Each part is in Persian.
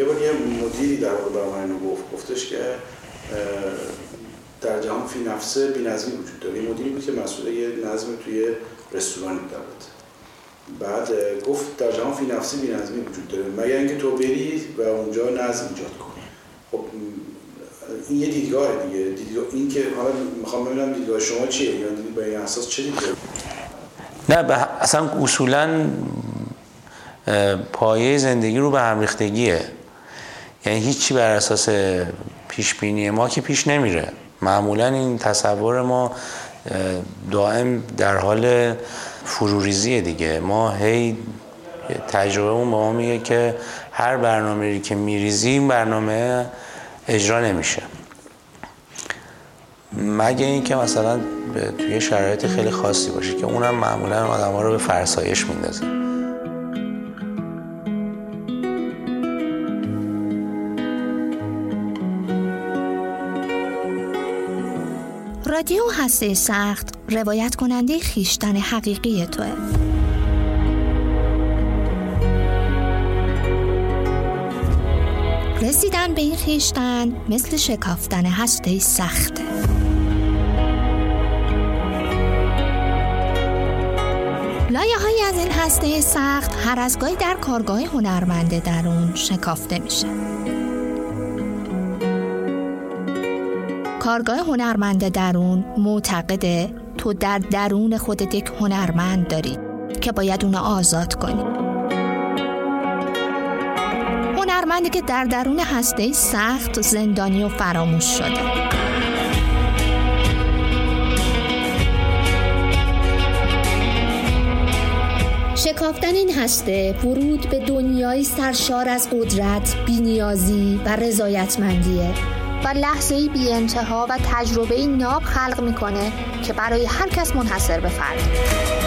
یه بار یه مدیری در برای من گفت گفتش که در جهان فی نفسه بی‌نظمی وجود داره. یه مدیری بود که مسئول یه نظم توی رستوران بود. بعد گفت در جهان فی نفسه بی‌نظمی وجود داره. مگر اینکه تو بری و اونجا نظم ایجاد کنی. خب این یه دیدگاه دیگه. دیدگاه این که حالا می‌خوام ببینم دیدگاه شما چیه؟ یا دیدگاه به این اساس چه دیدگاه نه اصلا اصولا پایه زندگی رو به هم ریختگیه. یعنی هیچی بر اساس پیش بینی ما که پیش نمیره. معمولا این تصور ما دائم در حال فروریزیه دیگه. ما هی تجربه اون به ما میگه که هر برنامه که میریزیم برنامه اجرا نمیشه. مگه اینکه مثلا توی شرایط خیلی خاصی باشه که اونم معمولا آدم ها رو به فرسایش میندازه. رادیو هسته سخت روایت کننده خیشتن حقیقی توه. رسیدن به این خیشتن مثل شکافتن هسته سخته. لایه های از این هسته سخت هر از گاهی در کارگاه هنرمنده درون شکافته میشه. کارگاه هنرمند درون معتقده تو در درون خودت یک هنرمند داری که باید اونو آزاد کنی. هنرمندی که در درون هسته سخت زندانی و فراموش شده. شکافتن این هسته ورود به دنیای سرشار از قدرت، بینیازی و رضایتمندیه. و لحظه بی انتها و تجربه ناب خلق می‌کنه که برای هر کس منحصر به فرد.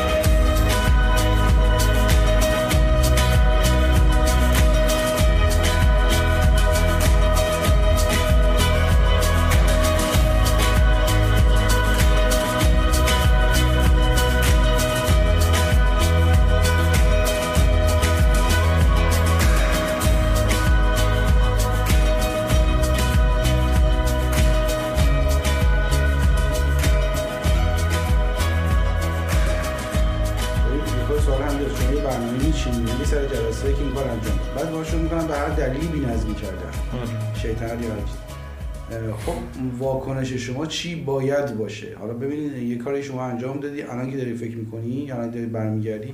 خب واکنش شما چی باید باشه؟ حالا ببینید یه کاری شما انجام دادی الان که داری فکر می‌کنی الان داری برمیگردی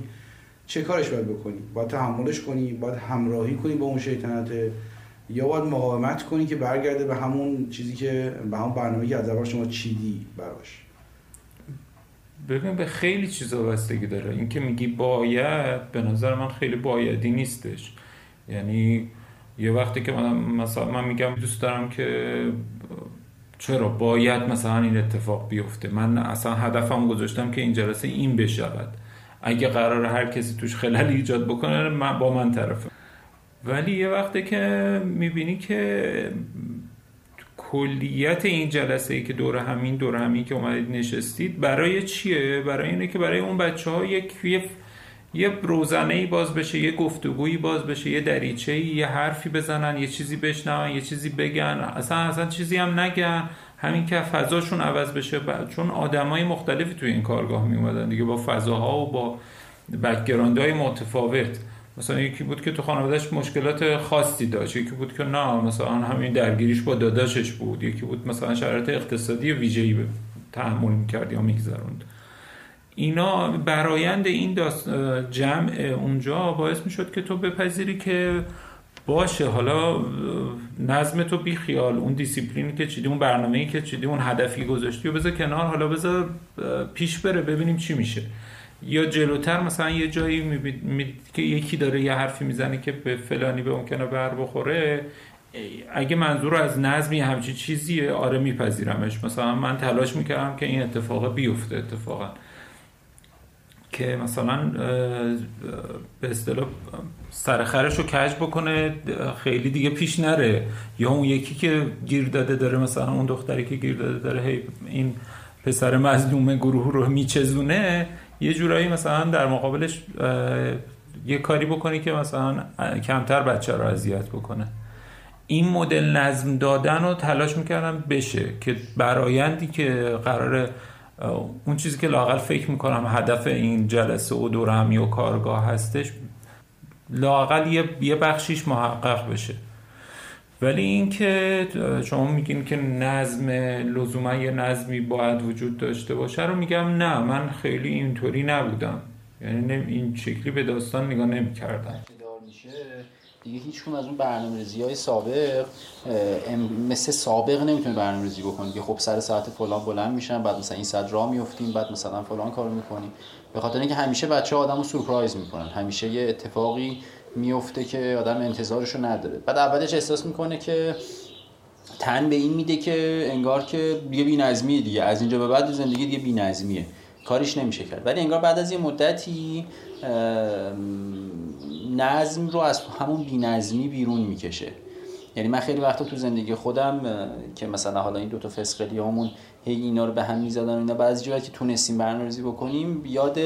چه کارش باید بکنی؟ باید تحملش کنی باید همراهی کنی با اون شیطنت یا باید مقاومت کنی که برگرده به همون چیزی که به همون برنامه که از اول شما چیدی براش؟ ببین به خیلی چیزا بستگی داره. این که میگی باید به نظر من خیلی بایدی نیستش. یعنی یه وقتی که من مثلا من میگم دوست دارم که چرا باید مثلا این اتفاق بیفته. من اصلا هدفم گذاشتم که این جلسه این بشود. اگه قرار هر کسی توش خلل ایجاد بکنه من با من طرفه. ولی یه وقتی که می‌بینی که کلیت این جلسه ای که دور همین دور همین که اومدید نشستید برای چیه؟ برای اینه که برای اون بچه ها یک یه روزنه ای باز بشه یه گفتگویی باز بشه یه دریچه یه حرفی بزنن یه چیزی بشنون یه چیزی بگن. اصلا اصلا چیزی هم نگن. همین که فضاشون عوض بشه چون آدمای مختلفی توی این کارگاه می اومدن دیگه با فضاها و با های متفاوت. مثلا یکی بود که تو خانوادهش مشکلات خاصی داشت یکی بود که نه مثلا همین درگیریش با داداشش بود. یکی بود مثلا شرایط اقتصادی ویژه‌ای تحمل می‌کرد یا میگذروند. اینا برایند این جمع اونجا باعث می‌شد که تو بپذیری که باشه. حالا نظم تو بی خیال اون دیسیپلینی که چیدی اون برنامه‌ای که چیدی اون هدفی گذاشتی و بذار کنار. حالا بذار پیش بره ببینیم چی میشه. یا جلوتر مثلا یه جایی می‌بینید که یکی داره یه حرفی می‌زنه که به فلانی به ممکنه بر بخوره اگه منظور از نظمی همچی چیزیه آره میپذیرمش. مثلا من تلاش می‌کردم که این اتفاق بیفته اتفاقا. که مثلا به اصطلاح سرخرش رو کج بکنه خیلی دیگه پیش نره. یا اون یکی که گیر داده داره مثلا اون دختری که گیر داده داره هی این پسر مظلوم گروه رو میچزونه یه جورایی مثلا در مقابلش یه کاری بکنی که مثلا کمتر بچه رو اذیت بکنه. این مدل نظم دادن رو تلاش می‌کردم بشه که برایندی که قرار اون چیزی که لاقل فکر می‌کنم هدف این جلسه و دور همی و کارگاه هستش لاقل یه, یه بخشیش محقق بشه. ولی اینکه شما میگین که نظم لزوما یه نظمی باید وجود داشته باشه رو میگم نه من خیلی اینطوری نبودم. یعنی این شکلی به داستان نگاه نمی‌کردم. دیگه هیچ از اون برنامه‌ریزی های سابق مثل سابق نمی‌تونه برنامه‌ریزی بکنه. که خب سر ساعت فلان بلند میشن بعد مثلا این صد راه میفتیم بعد مثلا فلان کارو می‌کنیم. به خاطر اینکه همیشه بچه آدمو سورپرایز می‌کنن. همیشه یه اتفاقی میفته که آدم انتظارشو نداره. بعد اولش احساس می‌کنه که تن به این میده که انگار که یه بی‌نظمیه دیگه. از اینجا به بعد زندگی دیگه بی‌نظمیه. کاریش نمیشه کرد. ولی انگار بعد از یه مدتی نظم رو از همون بی‌نظمی بیرون می‌کشه. یعنی من خیلی وقتا تو زندگی خودم که مثلا حالا این دوتا فسقلی همون هی اینا رو به هم می‌زدن اینا بعضی جایی که تونستیم برنامه‌ریزی بکنیم یاد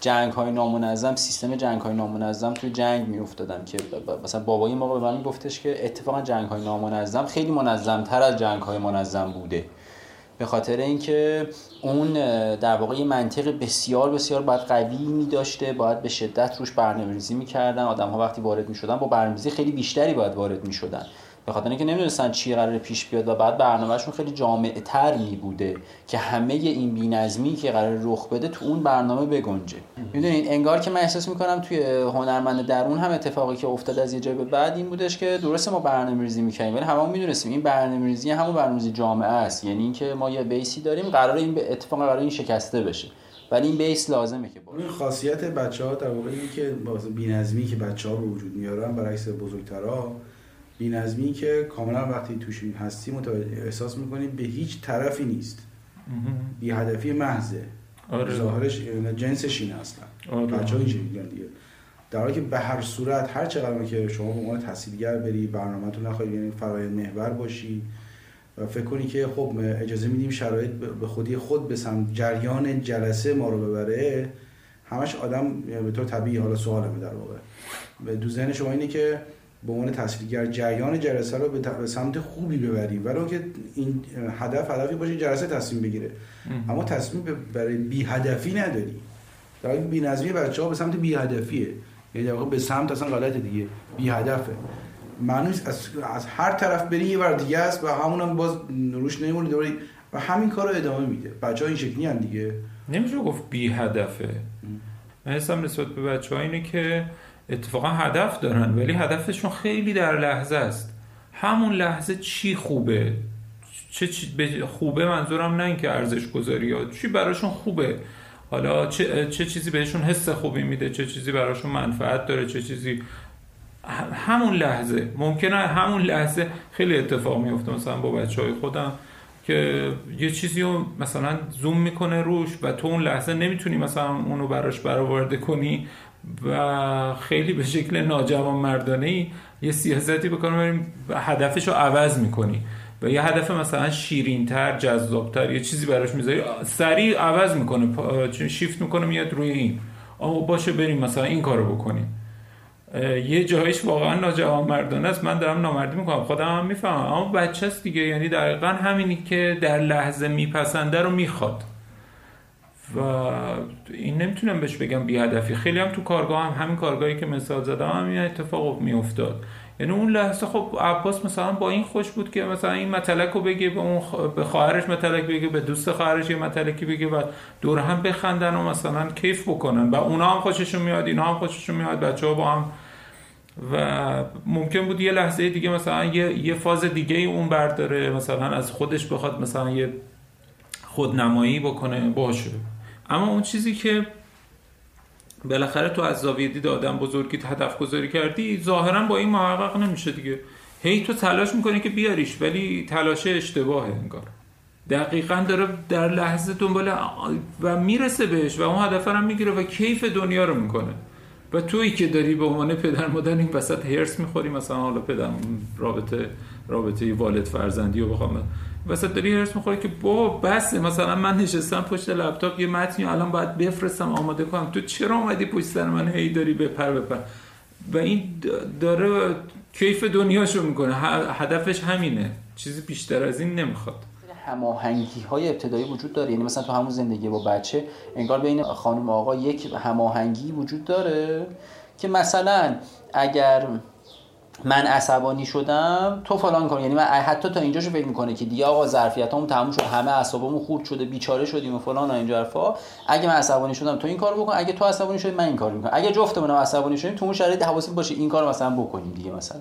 جنگ های نامنظم سیستم جنگ های نامنظم توی جنگ میافتادم که مثلا بابای ما به من گفتش که اتفاقا جنگ های نامنظم خیلی منظم تر از جنگ های منظم بوده. به خاطر اینکه اون در واقع یه منطق بسیار بسیار باید قوی می داشته باید به شدت روش برنامه‌ریزی می‌کردن. آدم ها وقتی وارد می‌شدن با برنامه‌ریزی خیلی بیشتری باید وارد می‌شدن. به خاطر اینکه نمی‌دونستن چی قرار پیش بیاد و بعد برنامهشون خیلی جامع تر می بوده که همه این بی‌نظمی که قرار رخ بده تو اون برنامه بگنجه. می‌دونین انگار که من احساس می‌کنم توی هنرمند درون هم اتفاقی که افتاد از یه جای به بعد این بودش که درسته ما برنامه‌ریزی می‌کنیم ولی همون می‌دونستیم این برنامه‌ریزی همون برنامه‌ریزی جامعه است. یعنی اینکه ما یه بیسی داریم قرار این به اتفاق قرار این شکسته بشه. ولی این بیس لازمه که باشه. خاصیت بچه ها در واقع که بی‌نظمی که بچه ها به وجود میارن برعکس بزرگترها بینظمی که کاملا وقتی توش هستی احساس می‌کنیم به هیچ طرفی نیست. بی هدفی محضه. آره. ظاهرش جنسش این اصلا آره. بچه اینجوری دیگه. در حالی که به هر صورت هر چقدر که شما به عنوان تحصیلگر بری برنامه تو نخواهی یعنی فرایند محور باشی و فکر کنی که خب اجازه میدیم شرایط به خودی خود به سمت جریان جلسه ما رو ببره همش آدم به طور طبیعی حالا سوالمه در واقع. دو ذهن شما اینه که به عنوان تحصیلگر جریان جلسه رو به سمت خوبی ببریم. ولی که این هدف هدفی باشه جلسه تصمیم بگیره. اما تصمیم برای بی هدفی نداری. در حالی بی نظمی بچه ها به سمت بی هدفیه یعنی در به سمت اصلا غلط دیگه. بی هدفه معنی از, از هر طرف بری یه ور دیگه است و همون هم باز روش نمیمونه دوباره. و همین کار رو ادامه میده. بچه ها این شکلی هم دیگه. نمیشه گفت بی هدفه من حسم نسبت به بچه ها اینه که اتفاقا هدف دارن ولی هدفشون خیلی در لحظه است. همون لحظه چی خوبه؟ چه چی خوبه منظورم نه اینکه ارزش گذاری ها چی براشون خوبه. حالا چه, چه چیزی بهشون حس خوبی میده چه چیزی براشون منفعت داره چه چیزی همون لحظه. ممکنه همون لحظه خیلی اتفاق میفته. مثلا با بچه های خودم که یه چیزی رو مثلا زوم می‌کنه روش و تو اون لحظه نمی‌تونی مثلا اونو براش برآورده کنی. و خیلی به شکل ناجوان مردانه ای یه سیاستی بکنم بریم هدفش رو عوض می‌کنی. و یه هدف مثلا شیرینتر جذابتر یه چیزی براش می‌ذاری سریع عوض می‌کنه شیفت می‌کنه میاد روی این. اما باشه بریم مثلا این کارو بکنیم. یه جایش واقعا ناجوان مردانه است. من دارم نامردی می‌کنم. خودم هم می‌فهمم. اما بچه است دیگه. یعنی دقیقا همینی که در لحظه میپسنده رو می‌خواد. و این نمی‌تونم بهش بگم بی هدفی خیلی هم تو کارگاه هم همین کارگاهی که مثال زدم هم این اتفاق میافتاد. یعنی اون لحظه خب عباس مثلا با این خوش بود که مثلا این متلک رو بگه به اون به خواهرش متلک بگه به دوست خواهرش یه متلکی بگه و دور هم بخندن و مثلا کیف بکنن. و اونا هم خوششون میاد اینا هم خوششون میاد بچه ها با هم. و ممکن بود یه لحظه دیگه مثلا یه, یه فاز دیگه اون برداره مثلا از خودش بخواد مثلا یه خودنمایی بکنه. باشه. اما اون چیزی که بالاخره تو از زاویه دید آدم بزرگی هدف گذاری کردی ظاهرا با این محقق نمیشه دیگه. هی تو تلاش می‌کنی که بیاریش ولی تلاش اشتباهه انگار. دقیقا داره در لحظه دنبال و می‌رسه بهش و اون هدف هم می‌گیره و کیف دنیا رو می‌کنه. و تویی که داری به عنوان پدر مادر این وسط هرس می‌خوری مثلا حالا پدر رابطه رابطه والد فرزندی رو بخوام وسط داری هرس می‌خوری که با بس مثلا من نشستم پشت لپتاپ یه متنی الان باید بفرستم آماده کنم. تو چرا اومدی پشت سر من هی داری بپر بپر و این داره کیف دنیاشو می‌کنه. هدفش همینه. چیزی بیشتر از این نمی‌خواد. هماهنگی های ابتدایی وجود داره. یعنی مثلا تو همون زندگی با بچه انگار بین خانم آقا یک هماهنگی وجود داره که مثلا اگر من عصبانی شدم تو فلان کن یعنی من حتی تا اینجاشو فکر می‌کنه که دیگه آقا ظرفیتامون تموم شد همه اعصابمون خورد شده بیچاره شدیم و فلان و این حرفا اگه من عصبانی شدم تو این کارو بکن اگه تو عصبانی شدی من این کارو می‌کنم. اگه جفتمون عصبانی شدیم تو اون شرایط حواست باشه این کارو مثلا بکنیم دیگه مثلا.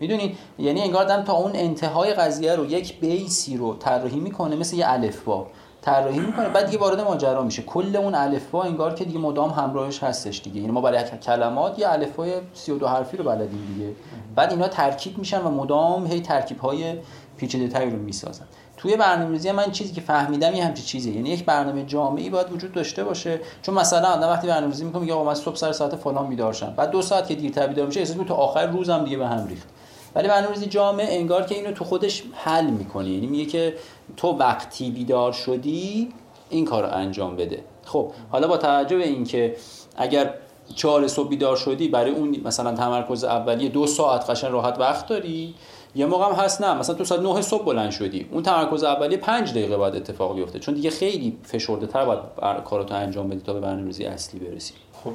می‌دونید یعنی انگار دم تا اون انتهای قضیه رو یک بیسی رو طراحی می‌کنه مثل یه الفبا طراحی می‌کنه بعد دیگه وارد ماجرا میشه. کل اون الفبا انگار که دیگه مدام همراهش هستش دیگه. یعنی ما برای کلمات یه الفبای 32 حرفی رو بلدیم دیگه. بعد اینا ترکیب میشن و مدام هی ترکیب های پیچیده تری رو می‌سازن. توی برنامه‌ریزی من چیزی که فهمیدم یه همچین چیزی یعنی یک برنامه جامعی باید وجود داشته باشه. چون مثلا آدم وقتی برنامه‌ریزی می‌کنه میگه آقا من صبح سر ساعت فلان بیدار شم. بعد دو ساعت که دیرتر بیدار میشه احساس تو آخر روزم دیگه به هم ریخت. ولی برنامه‌ریزی جامع انگار که اینو تو خودش حل می‌کنه. یعنی میگه که تو وقتی بیدار شدی این کار رو انجام بده. خب حالا با توجه به اینکه اگر چهار صبح بیدار شدی برای اون مثلا تمرکز اولیه دو ساعت قشن راحت وقت داری یه موقع هم هست نه. مثلا تو ساعت 9 صبح بلند شدی اون تمرکز اولیه 5 دقیقه بعد اتفاق بیفته. چون دیگه خیلی فشرده تر باید کاراتو انجام بدی تا به برنامه‌ریزی اصلی برسی. خب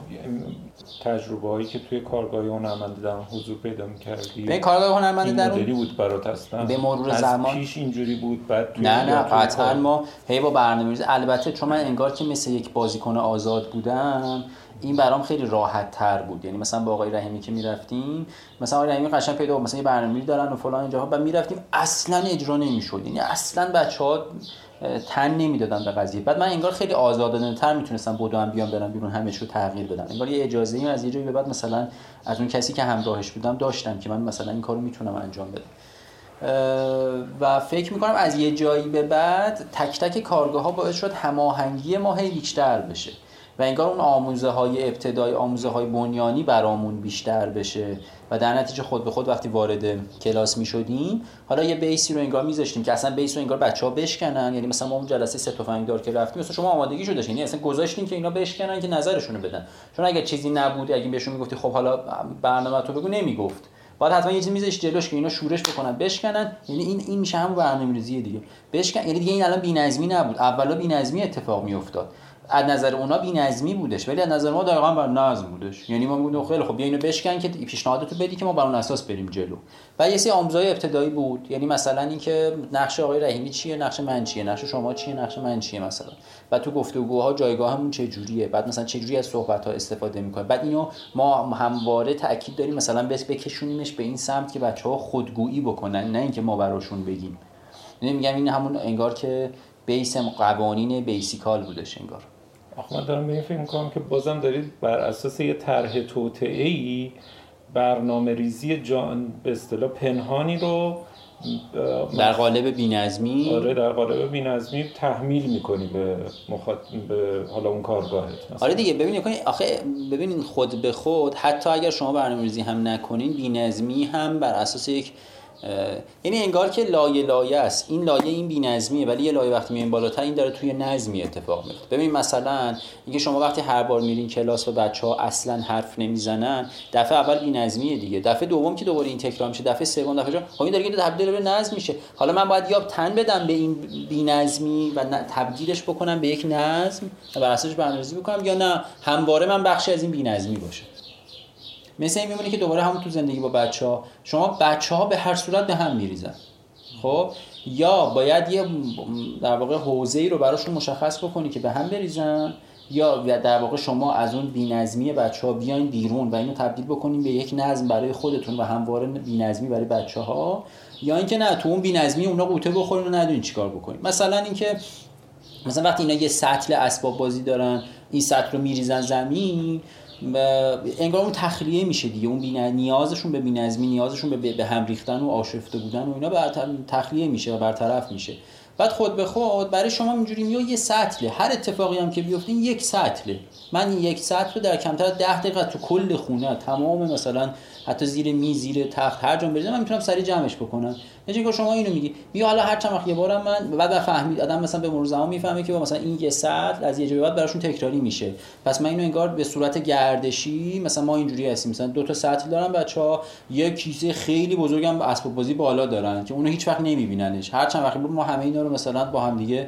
تجربه هایی که توی کارگاه هنرمندی در حضور پیدا می‌کردی به کارگاه هنرمندی در اون بود برات اصلا؟ به مرور زمان پیش اینجوری بود؟ بعد نه نه قطعا ما هی با برنامه‌ریزی البته چون من انگار که مثل یک بازیکن آزاد بودم این برام خیلی راحت تر بود. یعنی مثلا با آقای رحیمی که می‌رفتیم مثلا آقای رحیمی قشنگ پیدا بود. مثلا یه برنامه‌ای دارن و فلان اینجاها. بعد می‌رفتیم اصلا اجرا نمی‌شد. یعنی اصلا بچه‌ها تن نمی‌دادن به قضیه. بعد من انگار خیلی آزادانه تر می‌تونستم هم بیام برم بیرون همه رو تغییر بدم انگار یه اجازه ای از یه جایی به بعد مثلا از اون کسی که همراهش بودم داشتم که من مثلا این کارو می‌تونم انجام بدم. و فکر می‌کنم از یه جایی به بعد تک تک کارگاه ها باعث شد هماهنگی ما هی بیشتر بشه. و انگار اون آموزه های ابتدایی آموزه های بنیانی برامون بیشتر بشه. و در نتیجه خود به خود وقتی وارد کلاس می شدیم حالا یه بیسی رو انگار میذاشتیم که اصلا بیس رو انگار بچه ها بشکنن. یعنی مثلا ما اون جلسه سه تفنگ دار که رفتیم مثلا شما آمادگی شده یعنی اصلا گذاشتیم که اینا بشکنن که نظرشون رو بدن. چون اگه چیزی نبود اگه بهشون می‌گفتی خب حالا برنامه تو بگو نمی‌گفت. بعد حتما یه چیزی میذاش جلوش که اینا شورش بکنن بشکنن. یعنی این این میشه همون برنامه‌ریزی دیگه. بشکن یعنی دیگه این الان بی‌نظمی نبود. اولا بی‌نظمی اتفاق میافتاد. از نظر اونا بی‌نظمی بودش ولی از نظر ما دقیقاً بر نظم بودش. یعنی ما می‌گفتیم خیلی خب بیا اینو بشکن که پیشنهاداتو بدی که ما بر اون اساس بریم جلو. و یه سری آموزهای ابتدایی بود. یعنی مثلا اینکه نقش آقای رحیمی چیه نقش من چیه نقش شما چیه نقش من چیه مثلا. و تو گفتگوها جایگاهمون چه جوریه بعد مثلا چه جوری از صحبت ها استفاده می‌کنه بعد اینو ما همواره تاکید داریم مثلا بس بکشونیمش به این سمت که بچه ها خودگویی بکنن نه اینکه ما براشون بگیم. یعنی این همون انگار که بیس قوانین بیسیکال بودش انگار. آخه من دارم به این فکر می‌کنم که بازم دارید بر اساس یه طرح توطعه ای برنامه ریزی جان به اصطلاح پنهانی رو در قالب بینظمی؟ آره در قالب بینظمی تحمیل می‌کنی به مخاط... به حالا اون کارگاهت آره دیگه ببینید آخه ببینید خود به خود حتی اگر شما برنامه‌ریزی هم نکنین بینظمی هم بر اساس یک یعنی انگار که لایه لایه است. این لایه این بی‌نظمیه ولی یه لایه وقتی میایم بالاتر این داره توی نظمی اتفاق میفته ببین مثلا اینکه شما وقتی هر بار میرین کلاس و بچه ها اصلا حرف نمی‌زنن دفعه اول بی‌نظمیه دیگه. دفعه دوم که دوباره این تکرار میشه دفعه سوم دفعه خب این داره تبدیل به نظم میشه. حالا من باید یا تن بدم به این بی‌نظمی و تبدیلش بکنم به یک نظم و بر اساسش برنامه‌ریزی بکنم یا نه؟ همواره من بخشی از این بی‌نظمی باشه. مثل این میمونه که دوباره همون تو زندگی با بچه ها شما بچه ها به هر صورت به هم میریزن. خب؟ یا باید یه در واقع حوزه ای رو براشون مشخص بکنی که به هم بریزن یا در واقع شما از اون بی‌نظمی بچه ها بیاین بیرون و اینو تبدیل بکنین به یک نظم برای خودتون و همواره بی‌نظمی برای بچه ها یا اینکه نه تو اون بی‌نظمی اونا قوطه بخورین و ندونین چیکار بکنین. مثلا اینکه مثلا وقتی اینا یه سطل اسباب بازی دارن این سطل رو میریزن زمین انگار اون تخلیه میشه دیگه. اون نیازشون به بینظمی نیازشون به به هم ریختن و آشفته بودن و اینا بر تخلیه میشه و برطرف میشه. بعد خود به خود برای شما اینجوری میاد یه سطله. هر اتفاقی هم که بیفته یک سطله. من یک سطل رو در کمتر از 10 دقیقه تو کل خونه تمام مثلا حتی زیر میز زیر تخت هر جا بریزم من می‌تونم سری جمعش بکنم. یه که شما اینو میگی می حالا هر چند وقت یه بارم من بعد فهمید آدم مثلا به مرور زمان می‌فهمه که مثلا این یه سطل از یه جایی بعد براشون تکراری میشه. پس من اینو انگار به صورت گردشی مثلا ما اینجوری هستیم مثلا دو تا دارم بچه‌ها یه کیسه خیلی بزرگم اسباب بازی بالا دارن که اونو هیچ وقت نمیبیننش. هر چند وقت ما همه اینا رو مثلا با هم دیگه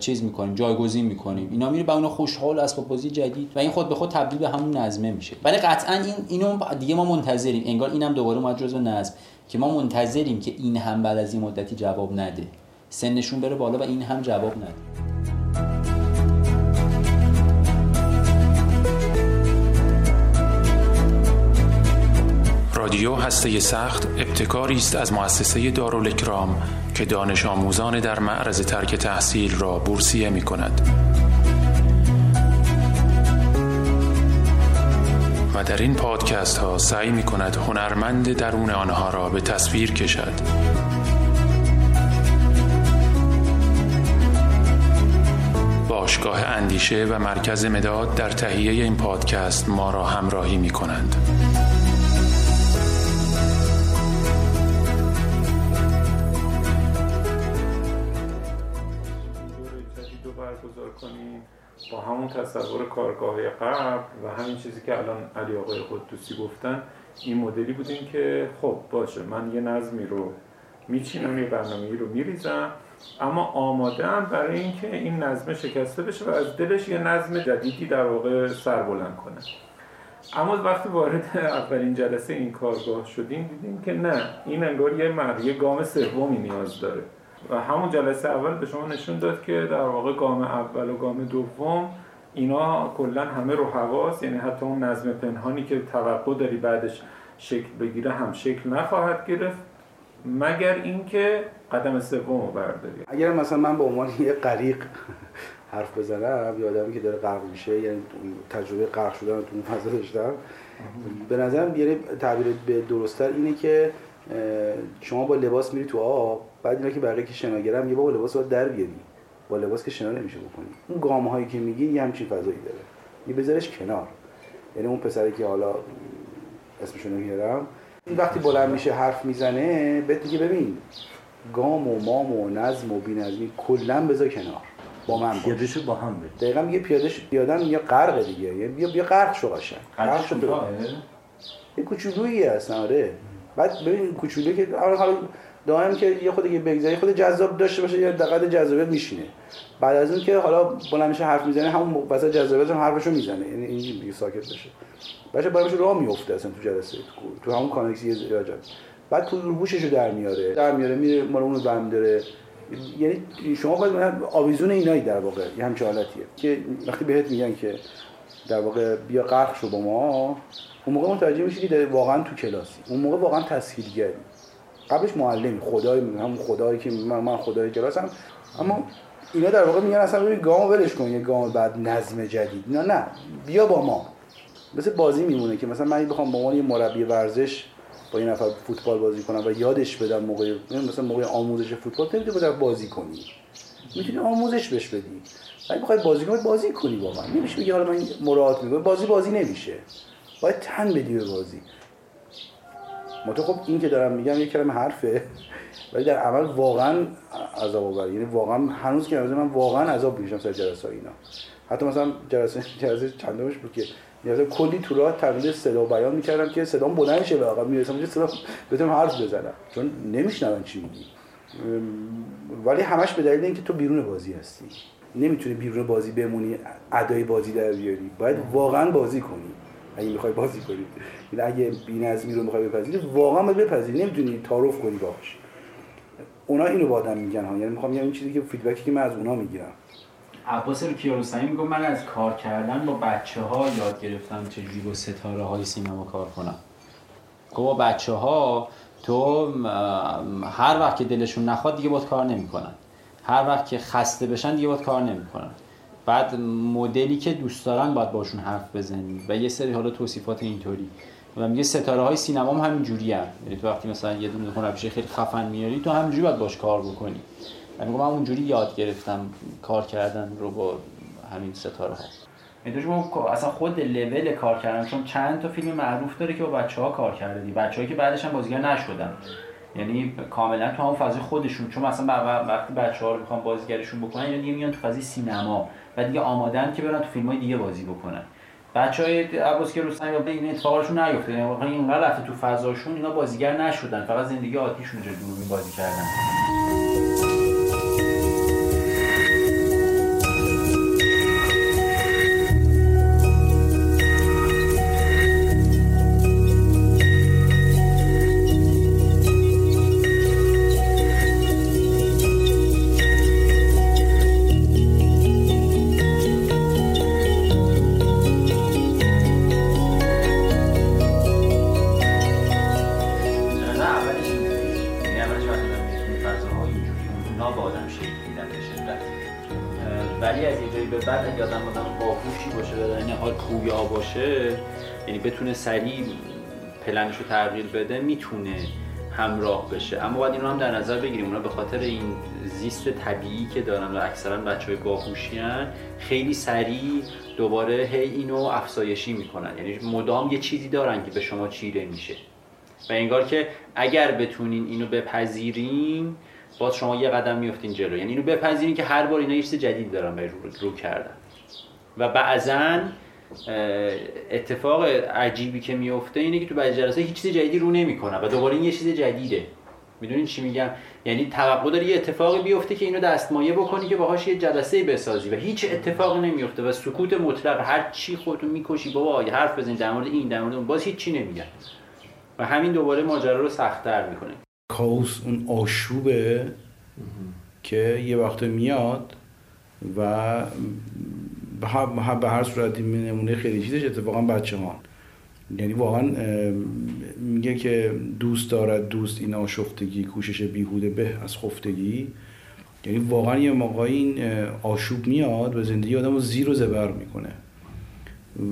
چیز می‌کنیم جایگزین می‌کنیم. اینا میره با اون خوشحال اسباب بازی جدید. و این خود به خود تبدیل به همون نظمه میشه. ولی قطعا این اینو دیگه ما منتظریم. انگار اینم دوباره اومد جزء نظم. که ما منتظریم که این هم بعد از این مدتی جواب نده. سنشون بره بالا و این هم جواب نده. رادیو هسته سخت ابتکاری است از مؤسسه دارالکرام که دانش آموزان در معرض ترک تحصیل را بورسیه می کند. و در این پادکست ها سعی می کند هنرمند درون آنها را به تصویر کشد. باشگاه اندیشه و مرکز مداد در تهیه این پادکست ما را همراهی می کنند. با همون تصور کارگاه قبل و همین چیزی که الان علی آقای قدوسی گفتن این مدلی بودیم که خب باشه من یه نظمی رو میچینم یه برنامه رو میریزم اما آماده هم برای اینکه این نظم شکسته بشه و از دلش یه نظم جدیدی در واقع سر بلند کنه. اما وقتی وارد اولین جلسه این کارگاه شدیم دیدیم که نه این انگار یه مرگه گام سومی نیاز داره. و همون جلسه اول به شما نشون داد که در واقع گام اول و گام دوم اینا کلا همه رو حواس یعنی حتی اون نظم پنهانی که توقع داری بعدش شکل بگیره هم شکل نخواهد گرفت مگر اینکه قدم سوم رو برداری. اگر مثلا من به عنوان یه غریق حرف بزنم یا آدمی که داره غرق میشه یعنی تجربه غرق شدن تو اون فضا داشتم به نظرم یه تعبیر به درستتر اینه که شما با لباس میری تو آب بعد اینا که بقیه که شناگرم یه با لباس رو در بیاری. با لباس که شنا نمیشه بکنی. اون گام هایی که میگی یه همچین فضایی داره. یه بذارش کنار. یعنی اون پسری که حالا اسمشو نمیارم این وقتی بلند میشه حرف می‌زنه بهت دیگه ببین گام و مام و نظم و بی‌نظمی کلا بذار کنار. با من باش. با هم بده دقیقا میگه پیادهش پیادن میگه غرق دیگه. بیا بیا غرق شو قشنگ. غرق شو یه کوچولویی هست آره. بعد ببین کوچولویی که حالا دائم که یه خود یه بگذاری خود جذاب داشته باشه یه دقت جذابیت میشینه. بعد از اون که حالا بلند میشه حرف می‌زنه همون واسه جذابیت هم حرفشو می‌زنه. یعنی این دیگه ساکت بشه. بچه باید راه میفته اصلا تو جلسه تو همون کانکسی یه بعد تو روبوششو در میاره. در میاره میره مال اونو برمی داره. یعنی شما باید آویزون اینایی در واقع یه همچه حالتیه. که وقتی بهت میگن که در واقع بیا غرق شو با ما اون موقع متوجه میشی که واقعا تو کلاسی. اون موقع واقعا تسهیلگری. قبلش معلمی خدای همون خدایی که من من خدای کلاسم. اما اینا در واقع میگن اصلا ببین گام ولش کن یه گام بعد نظم جدید. نه نه. بیا با ما. مثل بازی میمونه که مثلا من بخوام با عنوان یه مربی ورزش با این نفر فوتبال بازی کنم و یادش بدم موقع مثلا موقع آموزش فوتبال نمی‌تونی با بازی کنی. می‌تونی آموزش بهش بدی. اگه بخوای بازی کنی بازی کنی واقعا. نمیشه بگی حالا من مراعات می‌کنم. بازی بازی نمیشه. باید تن بدی به بازی. تو خب این که دارم میگم یک کلمه حرفه ولی در عمل واقعا عذاب آور یعنی واقعا هنوز که من واقعا عذاب می‌کشم سر جلسه اینا. حتی مثلا جلسه جلسه چندمش بود که یعنی کلی تو راه تمرین صدا بیان می‌کردم که صدام بلند شه آقا می‌رسم که صدا بتونم حرف بزنم. چون نمیشنون چی میگی. ولی همش به دلیل اینکه تو بیرون بازی هستی. نمی‌تونی بیرون بازی بمونی ادای بازی در بیاری. باید واقعا بازی کنی. اگه می‌خوای بازی کنی. یعنی اگه بی‌نظمی رو می‌خوای بپذیری واقعا باید بپذیری. نمی‌تونی تعارف کنی باهاش. اونا اینو با آدم میگن ها. یعنی می‌خوام یه این چیزی که فیدبکی که من از اونا می‌گیرم. عباس رو کیارستمی میگم من از کار کردن با بچه ها یاد گرفتم چجوری با ستاره های سینما کار کنم. خب با بچه ها تو هر وقت که دلشون نخواد دیگه باید کار نمی‌کنن. هر وقت که خسته بشن دیگه باید کار نمی‌کنن. بعد مدلی که دوست دارن باید باشون حرف بزنی و یه سری حالا توصیفات اینطوری. و میگه ستاره های سینما هم همین جوری هم یعنی تو وقتی مثلا یه دونه هنرپیشه خیلی خفن میاری تو همینجوری باید باش کار بکنی. من من اونجوری یاد گرفتم کار کردن رو با همین ستاره ها می‌دونی اصلا خود لول کار کردن چون چند تا فیلم معروف داره که با بچه ها کار کرده دی بچه‌ای که بعدش هم بازیگر نشدن. یعنی کاملا تو همون فضای خودشون. چون مثلا وقتی بچه ها رو می‌خوان بازیگرشون بکنن یعنی دیگه میان تو فضای سینما. و دیگه آمادن که برن تو فیلم های دیگه بازی بکنن. بچه های عباس که روستن یا این اتفاقشون نیفته. یعنی واقعا اینقدر رفته تو فضاشون اینا بازیگر نشدن. فقط زندگی آتیشون دوربین بازی کردن. بتونه سریع پلنش رو تغییر بده می‌تونه همراه بشه. اما باید این رو هم در نظر بگیریم. اونا به خاطر این زیست طبیعی که دارن و اکثرا بچه های باهوشی خیلی سریع دوباره هی اینو افزایشی می‌کنن. یعنی مدام یه چیزی دارن که به شما چیره میشه. و انگار که اگر بتونین اینو بپذیرین باز شما یه قدم میفتین جلو. یعنی اینو بپذیرین که هر بار اینا یه چیز جدید دارن به رو, رو کردن. و بعضا اتفاق عجیبی که میفته اینه که تو بعضی جلسه هیچ چیز جدیدی رو نمی‌کنه و دوباره این یه چیز جدیده. می‌دونین چی میگم؟ یعنی توقع داری یه اتفاقی بیفته که اینو دستمایه بکنی که باهاش یه جلسه بسازی و هیچ اتفاقی نمیفته و سکوت مطلق هر چی خودتون می‌کشی بابا یه حرف بزنید در مورد این در مورد اون باز هیچ چی نمیگن. و همین دوباره ماجرا رو سختتر می‌کنه. کاوس اون آشوبه که یه وقت میاد و به هر صورت این نمونه خیلی چیزش اتفاقا بچه ها یعنی واقعا میگه که دوست دارد دوست این آشفتگی کوشش بیهوده به از خفتگی. یعنی واقعا یه موقعی این آشوب میاد و زندگی آدم رو زیر و زبر می‌کنه.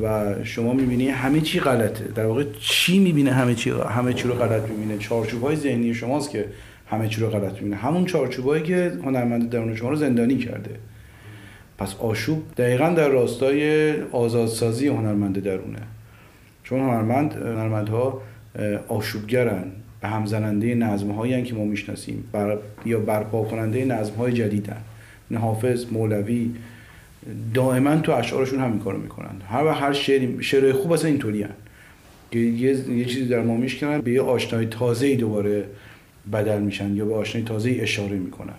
و شما می‌بینی همه چی غلطه. در واقع چی می‌بینه همه چی همه چی رو غلط می‌بینه؟ چارچوب های ذهنی شماست که همه چی رو غلط می‌بینه. همون چارچوبایی که هنرمند درون شما رو زندانی کرده. پس آشوب دقیقا در راستای آزادسازی هنرمند درونه. چون هنرمند هنرمندها آشوبگرن به همزننده نظم هایی که ما می‌شناسیم بر... یا برپا کننده نظم های جدیدن حافظ مولوی دائما تو اشعارشون همین کارو می‌کنن هر هر شعر شعر خوب اصلا اینطوری هن. یه, یه چیزی در ما میشکنن به یه آشنای تازه دوباره بدل میشن یا به آشنای تازه اشاره می‌کنن.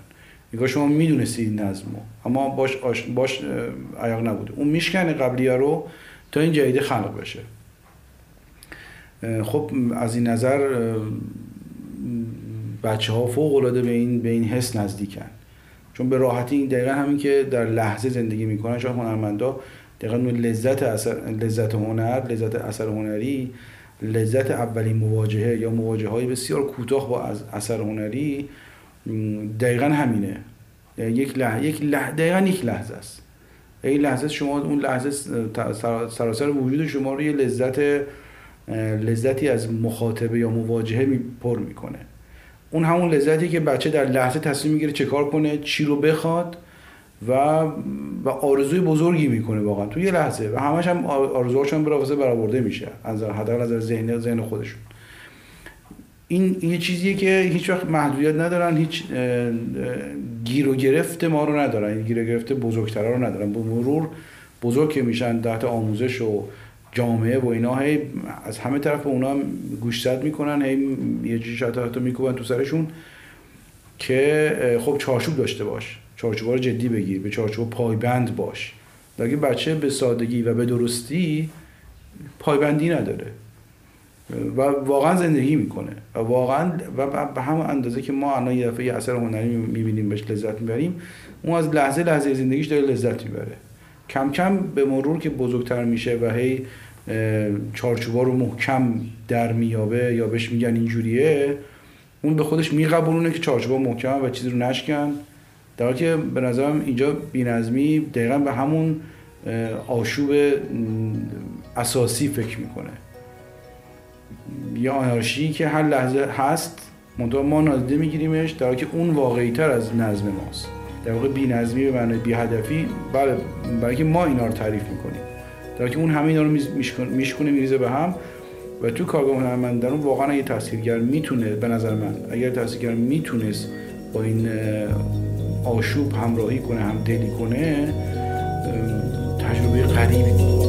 نگاه شما می‌دونستی این نظمو اما باش آش... باش عیاق نبوده. اون میشکنه قبلی رو تا این جدید خلق بشه. خب از این نظر بچه ها فوق العاده به این به این حس نزدیکن. چون به راحتی این دقیقا همین که در لحظه زندگی می‌کنن شاید هنرمندا دقیقا لذت اثر لذت هنر لذت اثر هنری لذت اولین مواجهه یا مواجهه های بسیار کوتاه با اثر هنری دقیقا همینه. یک لحظه یک لحظه دقیقا یک لحظه است. این لحظه شما اون لحظه سراسر وجود شما رو یه لذت لذتی از مخاطبه یا مواجهه می پر می‌کنه. اون همون لذتی که بچه در لحظه تصمیم می‌گیره چه کار کنه چی رو بخواد و و آرزوی بزرگی می‌کنه واقعا تو یه لحظه. و همش هم آرزوهاشون برآورده میشه. از حداقل از ذهن ذهن خودشون. این یه چیزیه که هیچ وقت محدودیت ندارن هیچ گیر و گرفت ما رو ندارن. این گیر و گرفت بزرگترها رو ندارن. به مرور بزرگ که میشن تحت آموزش و جامعه و اینا هی از همه طرف اونا هم گوشزد می‌کنن هی یه چیزی حتی می‌کنن تو سرشون که خب چارچوب داشته باش. چارچوب رو جدی بگیر به چارچوب پایبند باش. اگه بچه به سادگی و به درستی پایبندی نداره. و واقعا زندگی می‌کنه. و واقعا و به همون اندازه که ما الان یه دفعه یه اثر هنری می‌بینیم بهش لذت می‌بریم اون از لحظه لحظه زندگیش داره لذت می‌بره. کم کم به مرور که بزرگتر میشه و هی چارچوبا رو محکم در میابه یا بهش میگن اینجوریه اون به خودش میقبولونه که چارچوبا محکم و چیزی رو نشکن. در حالی که به نظرم اینجا بینظمی دقیقا به همون آشوب اساسی فکر می‌کنه. یه آنارشی که هر لحظه هست منتها ما نادیده میگیریمش در که اون واقعی تر از نظم ماست. در واقع بی نظمی به معنی بی هدفی بله برای که ما اینا رو تعریف می‌کنیم. در که اون همه اینا رو میشکونه میریزه به هم و تو کارگاه هنرمندان واقعا اگه تحصیلگر می‌تونه به نظر من اگر تحصیلگر می‌تونست با این آشوب همراهی کنه همدلی کنه تجربه غریبی بود.